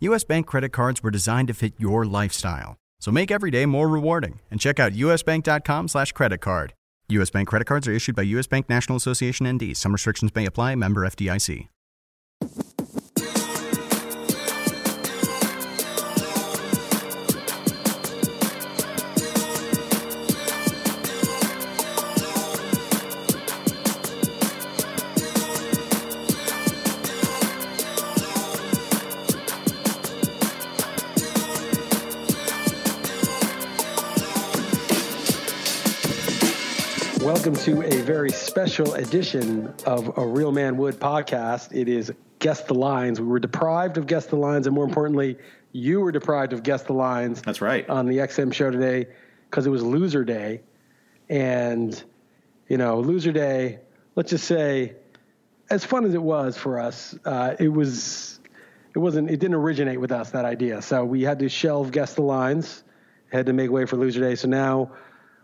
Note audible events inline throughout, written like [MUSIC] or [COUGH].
US Bank credit cards were designed to fit your lifestyle. So make every day more rewarding and check out usbank.com slash credit card. US Bank credit cards are issued by US Bank National Association ND. Some restrictions may apply. Member FDIC. Welcome to a very special edition of a Real Man Wood podcast. It is Guess the Lines. We were deprived of Guess the Lines, and more importantly, you were deprived of Guess the Lines. That's right. On the XM show today because it was Loser Day. And, you know, Loser Day, let's just say, as fun as it was for us, uh, it was. It wasn't. It didn't originate with us that idea. So we had to shelve guess the lines, had to make way for loser day. So now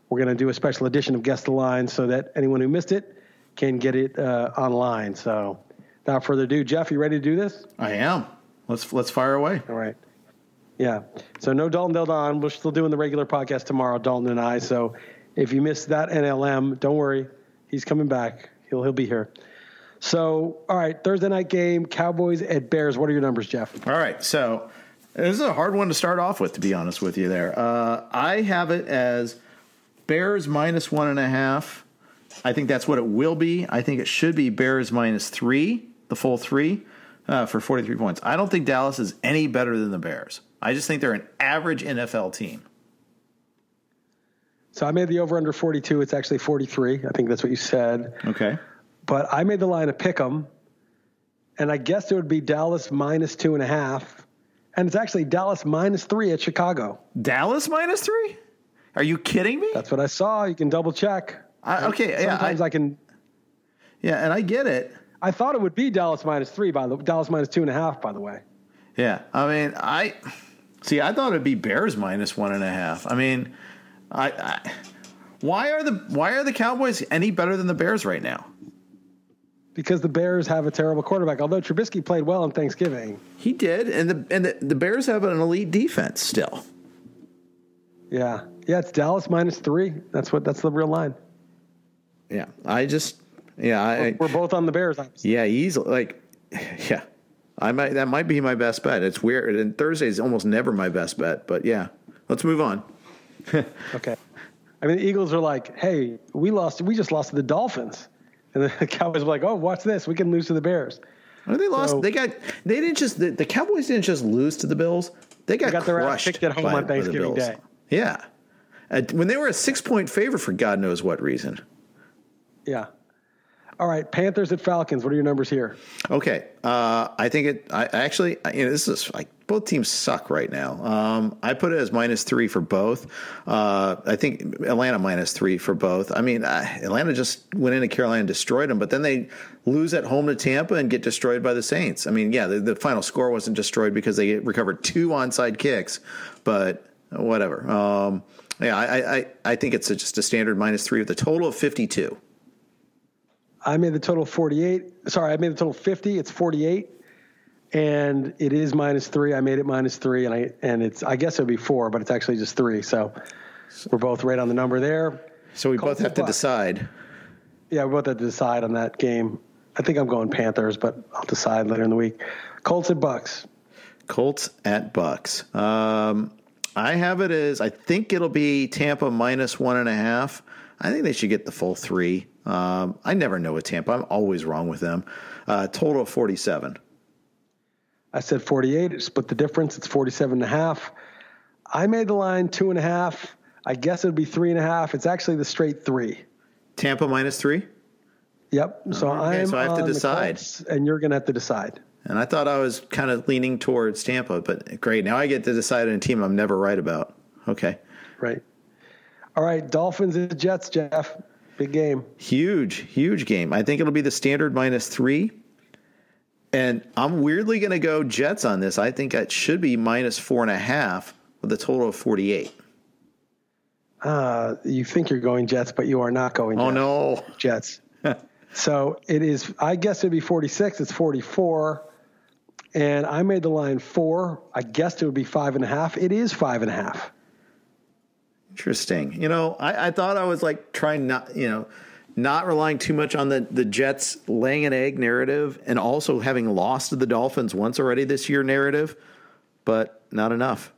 we're going to do a special edition of Guess the Line so that anyone who missed it can get it uh, online. So, without further ado, Jeff, you ready to do this? I am. Let's let's fire away. All right. Yeah. So no Dalton Del Don. We're still doing the regular podcast tomorrow, Dalton and I. So if you missed that NLM, don't worry. He's coming back. He'll he'll be here. So all right, Thursday night game, Cowboys at Bears. What are your numbers, Jeff? All right. So this is a hard one to start off with, to be honest with you. There, uh, I have it as Bears minus one and a half. I think that's what it will be. I think it should be Bears minus three, the full three, uh, for 43 points. I don't think Dallas is any better than the Bears. I just think they're an average NFL team. So I made the over under 42. It's actually 43. I think that's what you said. Okay. But I made the line of pick 'em, and I guess it would be Dallas minus two and a half. And it's actually Dallas minus three at Chicago. Dallas minus three? Are you kidding me? That's what I saw. You can double check. I, okay, yeah. Sometimes I, I, can. Yeah, and I get it. I thought it would be Dallas minus three by the Dallas minus two and a half. By the way. Yeah, I mean, I see. I thought it'd be Bears minus one and a half. I mean, I, I why are the why are the Cowboys any better than the Bears right now? Because the Bears have a terrible quarterback. Although Trubisky played well on Thanksgiving, he did, and the and the, the Bears have an elite defense still. Yeah, yeah, it's Dallas minus three. That's what. That's the real line. Yeah, I just. Yeah, I, we're both on the Bears. Obviously. Yeah, easily like, [LAUGHS] yeah, I might. That might be my best bet. It's weird, and Thursday is almost never my best bet. But yeah, let's move on. [LAUGHS] okay. I mean, the Eagles are like, hey, we lost. We just lost to the Dolphins, and [LAUGHS] the Cowboys were like, oh, watch this. We can lose to the Bears. Oh, they lost. So, they got. They didn't just. The, the, Cowboys didn't just lose to the Bills. They got, they got their ass kicked at home by, on Thanksgiving Day. Yeah. Uh, when they were a six point favor for God knows what reason. Yeah. All right, Panthers at Falcons. What are your numbers here? Okay, uh, I think it. I actually, you know, this is like both teams suck right now. Um, I put it as minus three for both. Uh, I think Atlanta minus three for both. I mean, uh, Atlanta just went into Carolina and destroyed them, but then they lose at home to Tampa and get destroyed by the Saints. I mean, yeah, the, the final score wasn't destroyed because they recovered two onside kicks, but whatever. Um, yeah, I, I, I think it's a, just a standard minus three with a total of 52. I made the total 48. Sorry, I made the total 50. It's 48. And it is minus three. I made it minus three, and I and it's I guess it would be four, but it's actually just three. So we're both right on the number there. So we Colts both have to decide. Yeah, we both have to decide on that game. I think I'm going Panthers, but I'll decide later in the week. Colts at Bucks. Colts at Bucks. Um, I have it as I think it'll be Tampa minus one and a half. I think they should get the full three. Um, I never know with Tampa. I'm always wrong with them. Uh, total of 47. I said 48. It split the difference. It's 47 and a half. I made the line two and a half. I guess it would be three and a half. It's actually the straight three. Tampa minus three? Yep. So Okay, I'm so I have to decide. And you're going to have to decide. And I thought I was kind of leaning towards Tampa, but great. Now I get to decide on a team I'm never right about. Okay. Right. All right. Dolphins and Jets, Jeff. Big game. Huge, huge game. I think it'll be the standard minus three. And I'm weirdly going to go Jets on this. I think it should be minus four and a half with a total of 48. Uh, you think you're going Jets, but you are not going Oh, Jets. no. Jets. [LAUGHS] so it is, I guess it'd be 46. It's 44. And I made the line four. I guessed it would be five and a half. It is five and a half. Interesting. You know, I, I thought I was like trying not, you know, not relying too much on the, the Jets laying an egg narrative and also having lost to the Dolphins once already this year narrative, but not enough.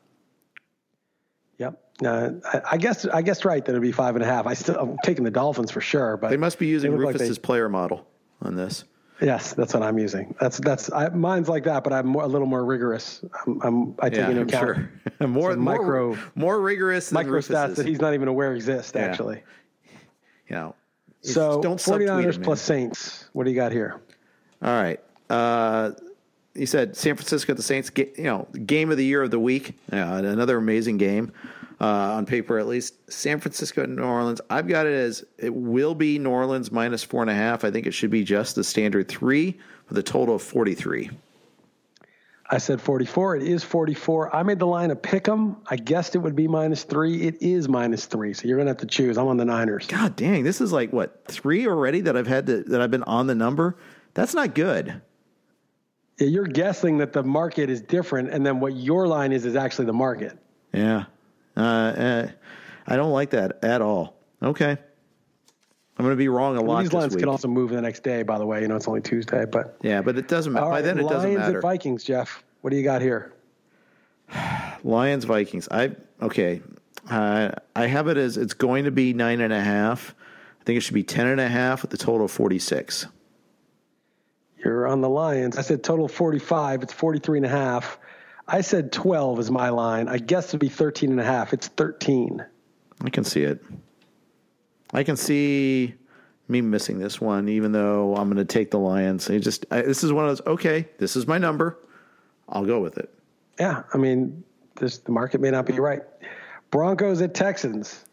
Yep. Uh, I, I guess I guess right that it'd be five and a half. I still I'm taking the Dolphins for sure, but They must be using look like Rufus's they- player model on this. Yes, that's what I'm using. That's that's I, mine's like that, but I'm more, a little more rigorous. I'm, I'm I take Yeah, into account sure. [LAUGHS] more, more, micro- more rigorous than micro stats that he's not even aware exist. Yeah. Actually, you know, so don't 49ers him, plus Saints. What do you got here? All right. Uh, you said San Francisco, the Saints, you know, game of the year of the week. Yeah, another amazing game uh, on paper, at least. San Francisco and New Orleans. I've got it as it will be New Orleans minus four and a half. I think it should be just the standard three with a total of 43. I said 44. It is 44. I made the line a pick 'em. I guessed it would be minus three. It is minus three. So you're gonna have to choose. I'm on the Niners. God dang, this is like what three already that I've had to, that I've been on the number. That's not good. Yeah, you're guessing that the market is different, and then what your line is is actually the market. Yeah. Uh, uh, I don't like that at all. Okay. I'm going to be wrong a lot. These lines week. can also move the next day. By the way, you know it's only Tuesday, but Yeah, but it doesn't matter. By right, then, it doesn't Lions matter. at Vikings, Jeff. What do you got here? [SIGHS] Lions, Vikings. I okay. Uh, I have it as it's going to be nine and a half. I think it should be ten and a half with the total of forty six. You're on the Lions. I said total 45. It's 43 and a half. I said 12 is my line. I guess it'd be 13 and a half. It's 13. I can see it. I can see me missing this one, even though I'm going to take the Lions. I just I, this is one of those. Okay, this is my number. I'll go with it. Yeah, I mean, this, the market may not be right. Broncos at Texans.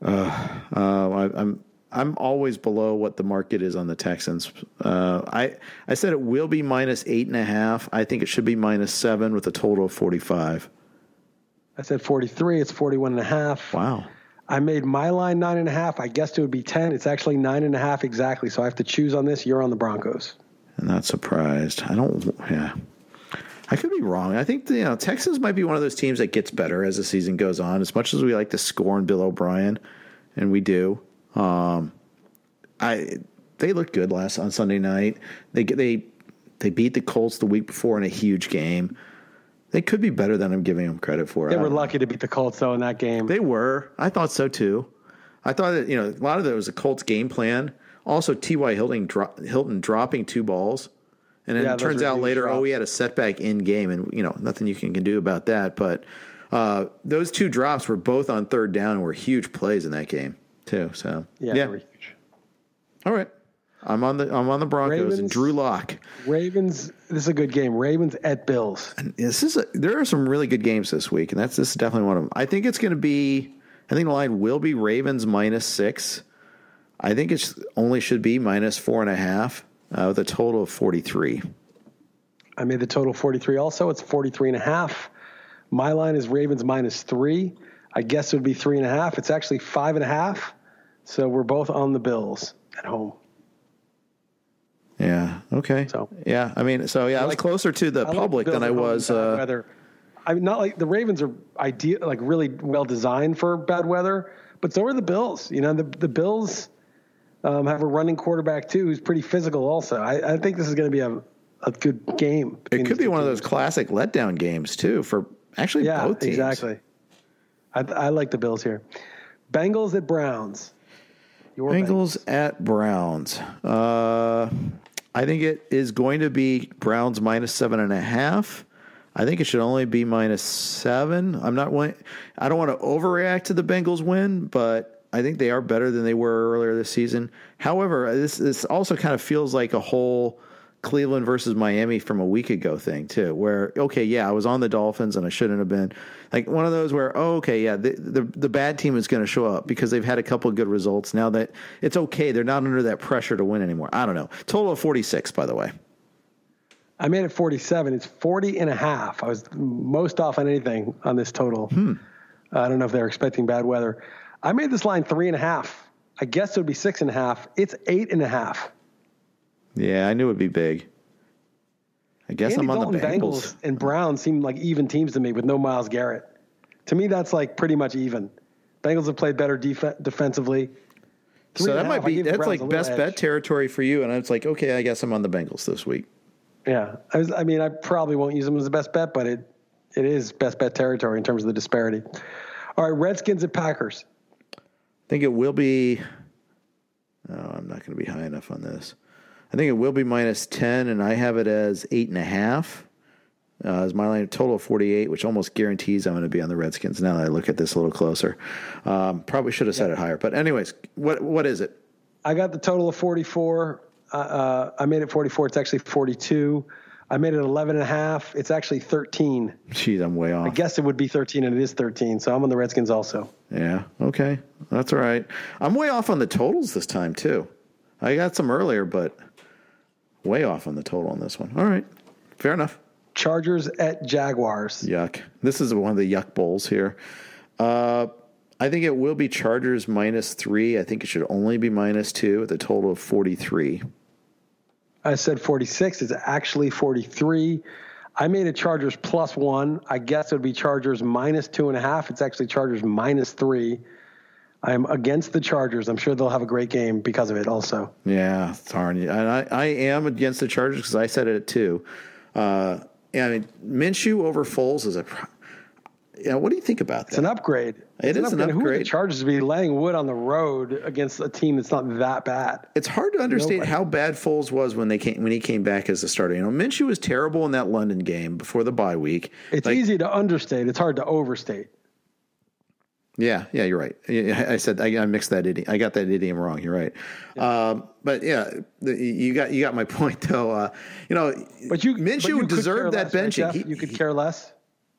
Uh, I, I'm I'm always below what the market is on the Texans. Uh, I I said it will be minus eight and a half. I think it should be minus seven with a total of forty five. I said 43. It's 41 and a half. Wow. I made my line nine and a half. I guessed it would be 10. It's actually nine and a half exactly. So I have to choose on this. You're on the Broncos. I'm not surprised. I don't. Yeah, I could be wrong. I think the, you know Texans might be one of those teams that gets better as the season goes on. As much as we like to scorn Bill O'Brien, and we do, um, I they looked good last on Sunday night. They they they beat the Colts the week before in a huge game. They could be better than I'm giving them credit for. They were lucky to beat the Colts, though, in that game. They were. I thought so too. I thought that you know a lot of it was a Colts game plan. Also, T.Y. Hilton, dro- Hilton dropping two balls, and then Yeah, it turns out later, oh, drops. he had a setback in game, and you know nothing you can, can do about that. But uh, those two drops were both on third down and were huge plays in that game too. So yeah, yeah. all right. I'm on the I'm on the Broncos and Ravens. Drew Lock. Ravens, this is a good game. Ravens at Bills. And this is a, there are some really good games this week, and that's this is definitely one of them. I think it's going to be. I think the line will be Ravens minus six. I think it's only should be minus four and a half uh, with a total of forty three. I made the total 43 also. It's 43 and a half. My line is Ravens minus three. I guess it would be three and a half. It's actually five and a half. So we're both on the Bills at home. Yeah. Okay. So- yeah. I mean, so yeah, I was like- closer to the I like public Bills than I was. Uh, weather. I mean, not like the Ravens are ideal, like really well designed for bad weather, but so are the Bills. You know, the the Bills um, have a running quarterback too, who's pretty physical. Also, I, I think this is going to be a a good game. It could be one of those classic letdown games too for actually yeah, both teams. exactly. I, I like the Bills here. Bengals at Browns. Your Bengals, at Browns. Uh, I think it is going to be Browns minus seven and a half. I think it should only be minus seven. I'm not. I don't want to overreact to the Bengals win, but I think they are better than they were earlier this season. However, this this also kind of feels like a whole Cleveland versus Miami from a week ago thing too, where okay, yeah, I was on the Dolphins and I shouldn't have been. Like one of those where oh, okay, yeah, the the, the bad team is going to show up because they've had a couple of good results. Now that it's okay, they're not under that pressure to win anymore. I don't know. Total of 46 by the way. I made it 47. It's 40 and a half. I was most off on anything on this total. Hmm. I don't know if they're expecting bad weather. I made this line three and a half. I guess it would be six and a half. It's eight and a half. Yeah, I knew it'd be big. I guess Andy I'm on Dalton the Bengals. Bengals and Browns seem like even teams to me with no Myles Garrett. To me, that's like pretty much even. Bengals have played better def- defensively. Three so that might be that's like best edge. bet territory for you. And it's like, okay, I guess I'm on the Bengals this week. Yeah, I, was, I mean, I probably won't use them as the best bet, but it it is best bet territory in terms of the disparity. All right, Redskins and Packers. I think it will be. Oh, I'm not going to be high enough on this. I think it will be minus 10, and I have it as 8.5 uh, as my line total of 48, which almost guarantees I'm going to be on the Redskins now that I look at this a little closer. Um, probably should have set it higher. But, anyways, what what is it? I got the total of 44. Uh, uh, I made it 44. It's actually 42. I made it 11 and a half. It's actually 13. Jeez, I'm way off. I guess it would be 13, and it is 13. So I'm on the Redskins also. Yeah. Okay. That's all right. I'm way off on the totals this time, too. I got some earlier, but way off on the total on this one. All right. Fair enough. Chargers at Jaguars. Yuck. This is one of the yuck bowls here. Uh, I think it will be Chargers minus three. I think it should only be minus two with a total of 43. I said 46. It's actually 43. I made a Chargers plus one. I guess it would be Chargers minus two and a half. It's actually Chargers minus three. I'm against the Chargers. I'm sure they'll have a great game because of it also. Yeah, darn you. And I, I am against the Chargers because I said it too. Uh, I mean, Minshew over Foles is a. Yeah, what do you think about that? It's an upgrade. It's an upgrade. an upgrade. Who are the Chargers to be laying wood on the road against a team that's not that bad? It's hard to understand Nobody. how bad Foles was when they came when he came back as a starter. You know, Minshew was terrible in that London game before the bye week. It's like, easy to understate. It's hard to overstate. Yeah, yeah, you're right. I said I, I, mixed that idiom. I got that idiom wrong. You're right. Yeah. Um, but yeah, the, you got you got my [LAUGHS] point though. Uh, you know, but you Minshew but you deserved that less, benching. Right, he, you could care less.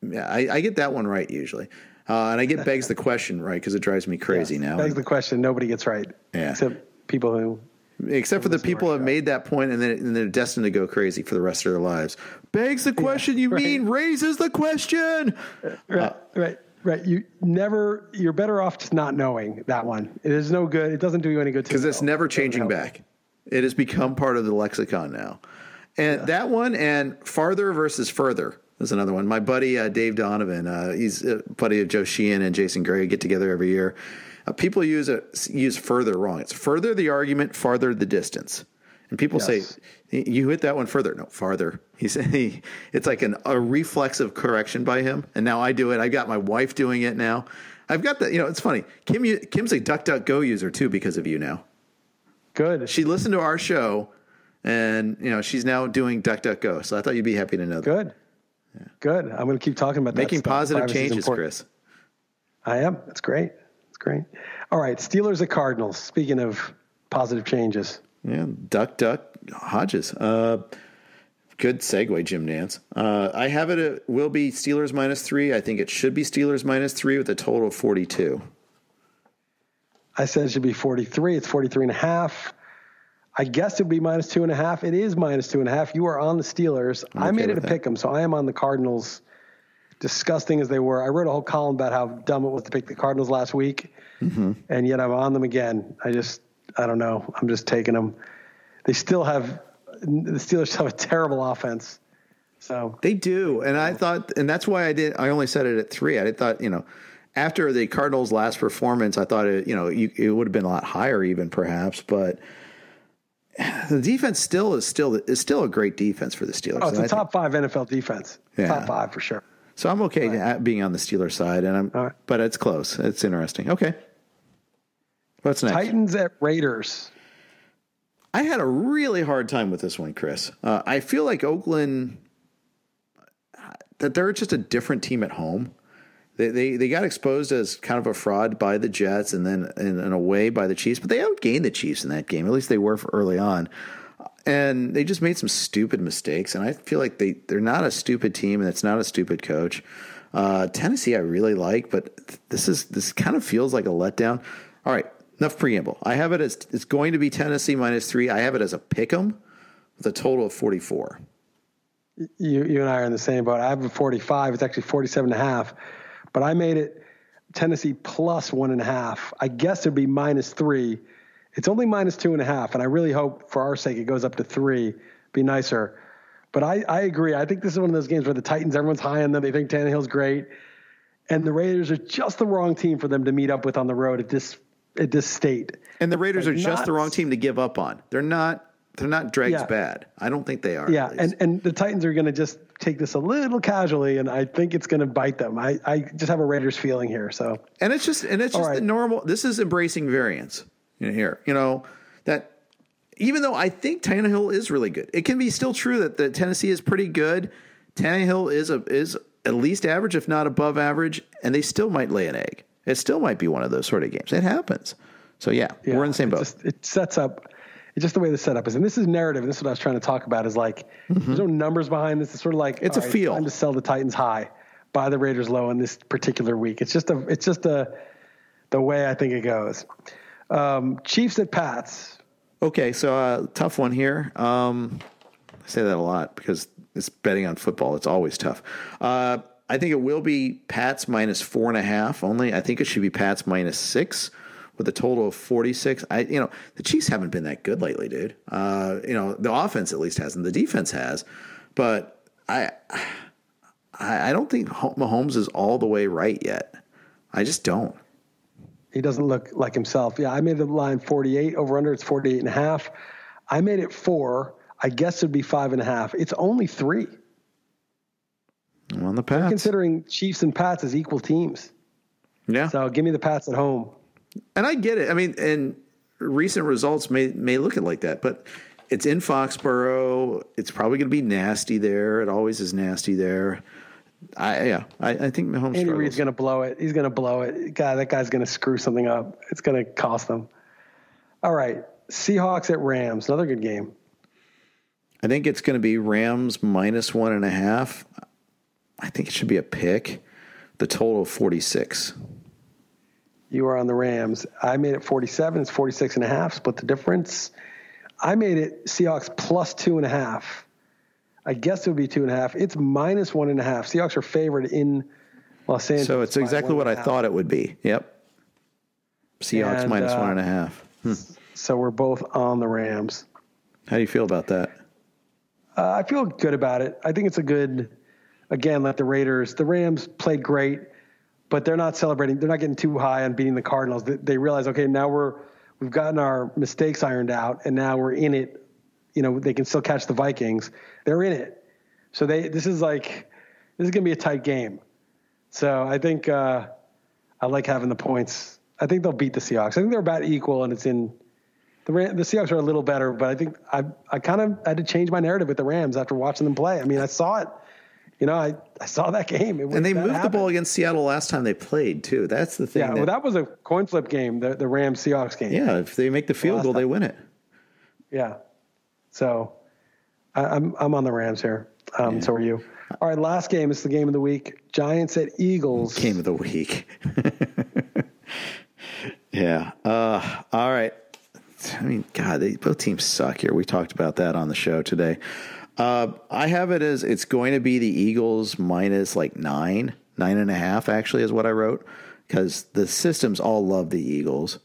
Yeah, I, I, get that one right usually, uh, and I get begs the question right because it drives me [LAUGHS] crazy yes, now. Begs the question. Nobody gets right. Yeah, except people who. Except for the people who have made that point and, then, and they're destined to go crazy for the rest of their lives. Begs the question. Yeah, you [LAUGHS] right. mean raises the question? Right. Uh, right. Right. You never, you're better off just not knowing that one. It is no good. It doesn't do you any good. Because it's never changing back. It has become part of the lexicon now. And yeah. that one and farther versus further is another one. My buddy uh, Dave Donovan, uh, he's a buddy of Joe Sheehan and Jason Gray, get together every year. Uh, people use it, use further wrong. It's further the argument, farther the distance. And people yes. say, you hit that one further. No, farther. He said [LAUGHS] he, it's like an, a reflexive correction by him. And now I do it. I got my wife doing it now. I've got that. You know, it's funny. Kim, Kim's a DuckDuckGo user too because of you now. Good. She listened to our show, and you know she's now doing DuckDuckGo. So I thought you'd be happy to know that. Good. Yeah. Good. I'm going to keep talking about making positive changes, Chris. I am. That's great. That's great. All right, Steelers at Cardinals. Speaking of positive changes. Yeah, duck, duck, Hodges. Uh, good segue, Jim Nantz. Uh, I have it. It will be Steelers minus three. I think it should be Steelers minus three with a total of forty-two. I said it should be forty-three. It's forty-three and a half. I guess it would be minus two and a half. It is minus two and a half. You are on the Steelers. Okay I made it a pick 'em, so I am on the Cardinals. Disgusting as they were, I wrote a whole column about how dumb it was to pick the Cardinals last week, mm-hmm. and yet I'm on them again. I just I don't know. I'm just taking them. They still have the Steelers have a terrible offense. So they do, and I thought, and that's why I did. I only set it at three. I thought, you know, after the Cardinals' last performance, I thought it, you know, you, it would have been a lot higher, even perhaps. But the defense still is still is still a great defense for the Steelers. Oh, it's And a I top five NFL defense. Yeah. Top five for sure. So I'm okay at being on the Steelers side, and I'm, right. but it's close. It's interesting. Okay, what's next? Titans at Raiders. I had a really hard time with this one, Chris. Uh, I feel like Oakland that they're just a different team at home. They, they they got exposed as kind of a fraud by the Jets, and then in, in a way by the Chiefs. But they outgained the Chiefs in that game. At least they were for early on. And they just made some stupid mistakes. And I feel like they they're not a stupid team, and it's not a stupid coach. Uh, Tennessee, I really like, but this is this kind of feels like a letdown. All right, enough preamble. I have it as it's going to be Tennessee minus three. I have it as a pick 'em with a total of forty four. You, you and I are in the same boat. I have a 45. It's actually 47 and a half, but I made it Tennessee plus one and a half. I guess it'd be minus three. It's only minus two and a half, and I really hope for our sake it goes up to three. Be nicer. But I, I agree. I think this is one of those games where the Titans, everyone's high on them. They think Tannehill's great. And the Raiders are just the wrong team for them to meet up with on the road at this this state. And the Raiders Like are just not- the wrong team to give up on. They're not. They're not dregs Yeah. bad. I don't think they are. Yeah, and, and the Titans are going to just take this a little casually, and I think it's going to bite them. I, I just have a Raiders feeling here. So And it's just and it's just the normal. This is embracing variance know, here. You know that even though I think Tannehill is really good, it can be still true that the Tennessee is pretty good. Tannehill is a is at least average, if not above average, and they still might lay an egg. It still might be one of those sort of games. It happens. So yeah, yeah, we're in the same boat. Just, it sets up. It's just the way the setup is, and this is narrative. And this is what I was trying to talk about. Is like there's no numbers behind this. It's sort of like Mm-hmm. It's a right, feel. Time to sell the Titans high, buy the Raiders low in this particular week. It's just a. It's just a. The way I think it goes. Um, Chiefs at Pats. Okay, so uh, tough one here. Um, I say that a lot because it's betting on football. It's always tough. Uh, I think it will be Pats minus four and a half. Only I think it should be Pats minus six with a total of forty six. I you know the Chiefs haven't been that good lately, dude. Uh, you know the offense at least hasn't. The defense has, but I I, I don't think Mahomes is all the way right yet. I just don't. He doesn't look like himself. Yeah, I made the line 48 over under. It's 48 and a half. I made it four. I guess it'd be five and a half. It's only three. I'm on the Pats. Considering Chiefs and Pats as equal teams. yeah. So give me the Pats at home. And I get it. I mean, and recent results may may look it like that, but it's in Foxborough. It's probably going to be nasty there. It always is nasty there. I yeah, I, I think Mahomes Andy struggles. Reid's going to blow it. He's going to blow it. God, that guy's going to screw something up. It's going to cost them. All right. Seahawks at Rams. Another good game. I think it's going to be Rams minus one and a half. I think it should be a pick. The total of forty six. You are on the Rams. I made it 47. It's 46 and a half. Split the difference. I made it Seahawks plus two and a half. I guess it would be two and a half. It's minus one and a half. Seahawks are favored in Los Angeles. So it's exactly what I half. thought it would be. Yep. Seahawks And, minus uh, one and a half. So we're both on the Rams. How do you feel about that? Uh, I feel good about it. I think it's a good, again, like the Raiders. The Rams played great, but they're not celebrating. They're not getting too high on beating the Cardinals. They, they realize, okay, now we're we've gotten our mistakes ironed out, and now we're in it. You know, they can still catch the Vikings. They're in it. So they this is like this is gonna be a tight game. So I think uh, I like having the points. I think they'll beat the Seahawks. I think they're about equal, and it's in the the Seahawks are a little better, but I think I I kind of had to change my narrative with the Rams after watching them play. I mean, I saw it. You know, I, I saw that game. It was, And they that moved the ball against Seattle last time they played too. That's the thing. Yeah, well, that was a coin flip game, the the Rams Seahawks game. yeah, if they make the field goal, they win it. Yeah. So I, I'm I'm on the Rams here. Um, So are you. All right, last game is the game of the week. Giants at Eagles. Game of the week. [LAUGHS] yeah. Uh, all right. I mean, God, they, both teams suck here. We talked about that on the show today. Uh, I have it as it's going to be the Eagles minus like nine, nine and a half, actually, is what I wrote, because the systems all love the Eagles.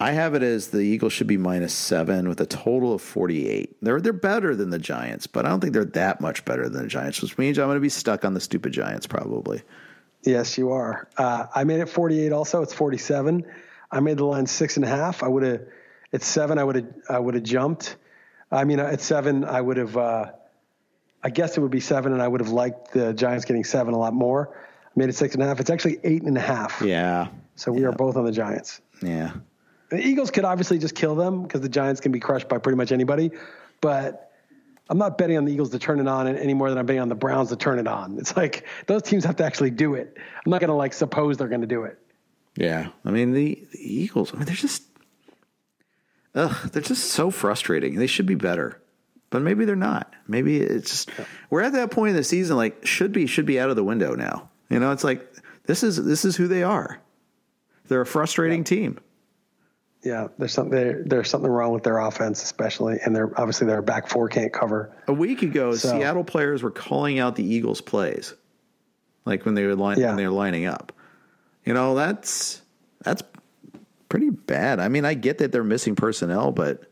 I have it as the Eagles should be minus seven with a total of 48. They're, they're better than the Giants, but I don't think they're that much better than the Giants, which means I'm going to be stuck on the stupid Giants probably. Yes, you are. Uh, I made it 48. Also, it's 47. I made the line six and a half. I would have. It's seven. I would have. I would have jumped. I mean, at seven, I would have. Uh, I guess it would be seven, and I would have liked the Giants getting seven a lot more. I made it six and a half. It's actually eight and a half. Yeah. So we yeah. are both on the Giants. Yeah. The Eagles could obviously just kill them because the Giants can be crushed by pretty much anybody, but I'm not betting on the Eagles to turn it on any more than I'm betting on the Browns to turn it on. It's like those teams have to actually do it. I'm not going to like suppose they're going to do it. Yeah, I mean the, the Eagles. I mean they're just, ugh, they're just so frustrating. They should be better, but maybe they're not. Maybe it's just we're at that point in the season. Like should be should be out of the window now. You know, it's like this is this is who they are. They're a frustrating yeah. team. Yeah, there's something there's something wrong with their offense, especially, and they're obviously their back four can't cover. A week ago, so, Seattle players were calling out the Eagles' plays, like when they were line, yeah. when they were lining up. You know, that's that's pretty bad. I mean, I get that they're missing personnel, but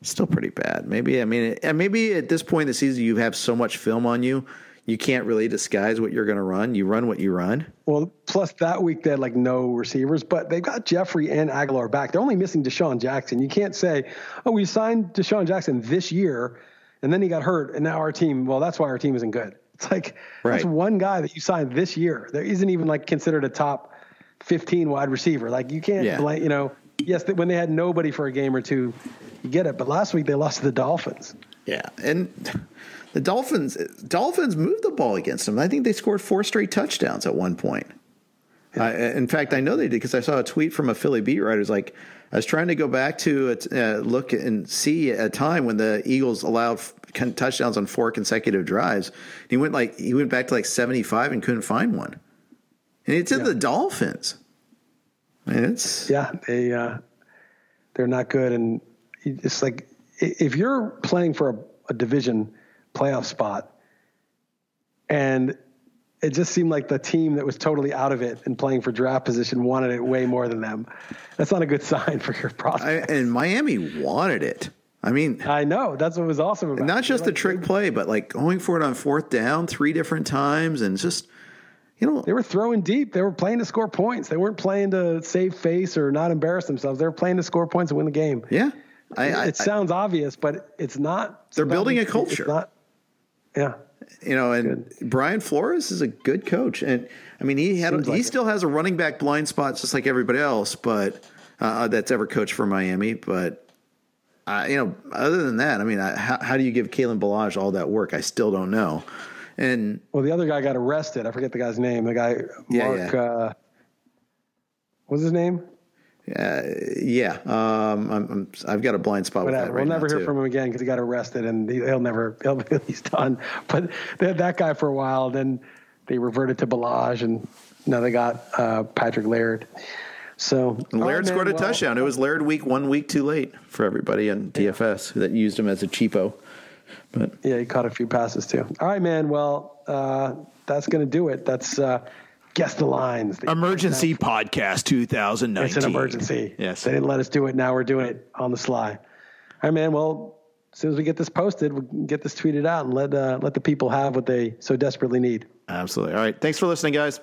it's still pretty bad. Maybe I mean, and maybe at this point in the season, you have so much film on you you can't really disguise what you're going to run. You run what you run. Well, plus that week they had like no receivers, but they've got Jeffery and Agholor back. They're only missing DeSean Jackson. You can't say, oh, we signed DeSean Jackson this year and then he got hurt and now our team, well, that's why our team isn't good. It's like right. that's one guy that you signed this year. There isn't even like considered a top 15 wide receiver. Like you can't, yeah. blame, you know, yes, when they had nobody for a game or two, you get it. But last week they lost to the Dolphins. Yeah. And the Dolphins Dolphins moved the ball against them. I think they scored four straight touchdowns at one point. Yeah. in fact, I know they did because I saw a tweet from a Philly beat writer. It's like I was trying to go back to uh, look and see a time when the Eagles allowed touchdowns on four consecutive drives. He went like he went back to like seventy five and couldn't find one. And it's in yeah. the Dolphins. And it's yeah, they uh, they're not good, and it's like if you're playing for a, a division playoff spot. And it just seemed like the team that was totally out of it and playing for draft position wanted it way more than them. That's not a good [LAUGHS] sign for your prospects. and Miami wanted it. I mean, I know that's what was awesome about. It. Not just the trick play, but like going for it on fourth down three different times, and just you know, they were throwing deep. They were playing to score points. They weren't playing to save face or not embarrass themselves. They were playing to score points and win the game. Yeah, I, it, I, it sounds obvious, but it's not. They're building a culture. Not, yeah. You know, and good. Brian Flores is a good coach, and I mean, he had he still has a running back blind spot just like everybody else, but uh, that's ever coached for Miami. But uh, you know, other than that, I mean, I, how, how do you give Kalen Ballage all that work? I still don't know. And well, the other guy got arrested. I forget the guy's name. The guy, Mark. Yeah, yeah. Uh, what's his name? Uh, yeah, um, i have got a blind spot. Whatever. Right we'll never hear too. from him again because he got arrested and he, will never. [LAUGHS] He'll, he's done. But they had that guy for a while. Then they reverted to Ballage, and now they got uh, Patrick Laird. So Laird scored a well, touchdown. It was Laird week one week too late for everybody on DFS yeah. that used him as a cheapo. But yeah, he caught a few passes too. All right, man. Well, uh, that's going to do it. That's uh, guess the lines. Emergency podcast 2019. It's an emergency. Yes. They didn't let us do it. Now we're doing it on the sly. All right, man. Well, as soon as we get this posted, we can get this tweeted out and let uh, let the people have what they so desperately need. Absolutely. All right. Thanks for listening, guys.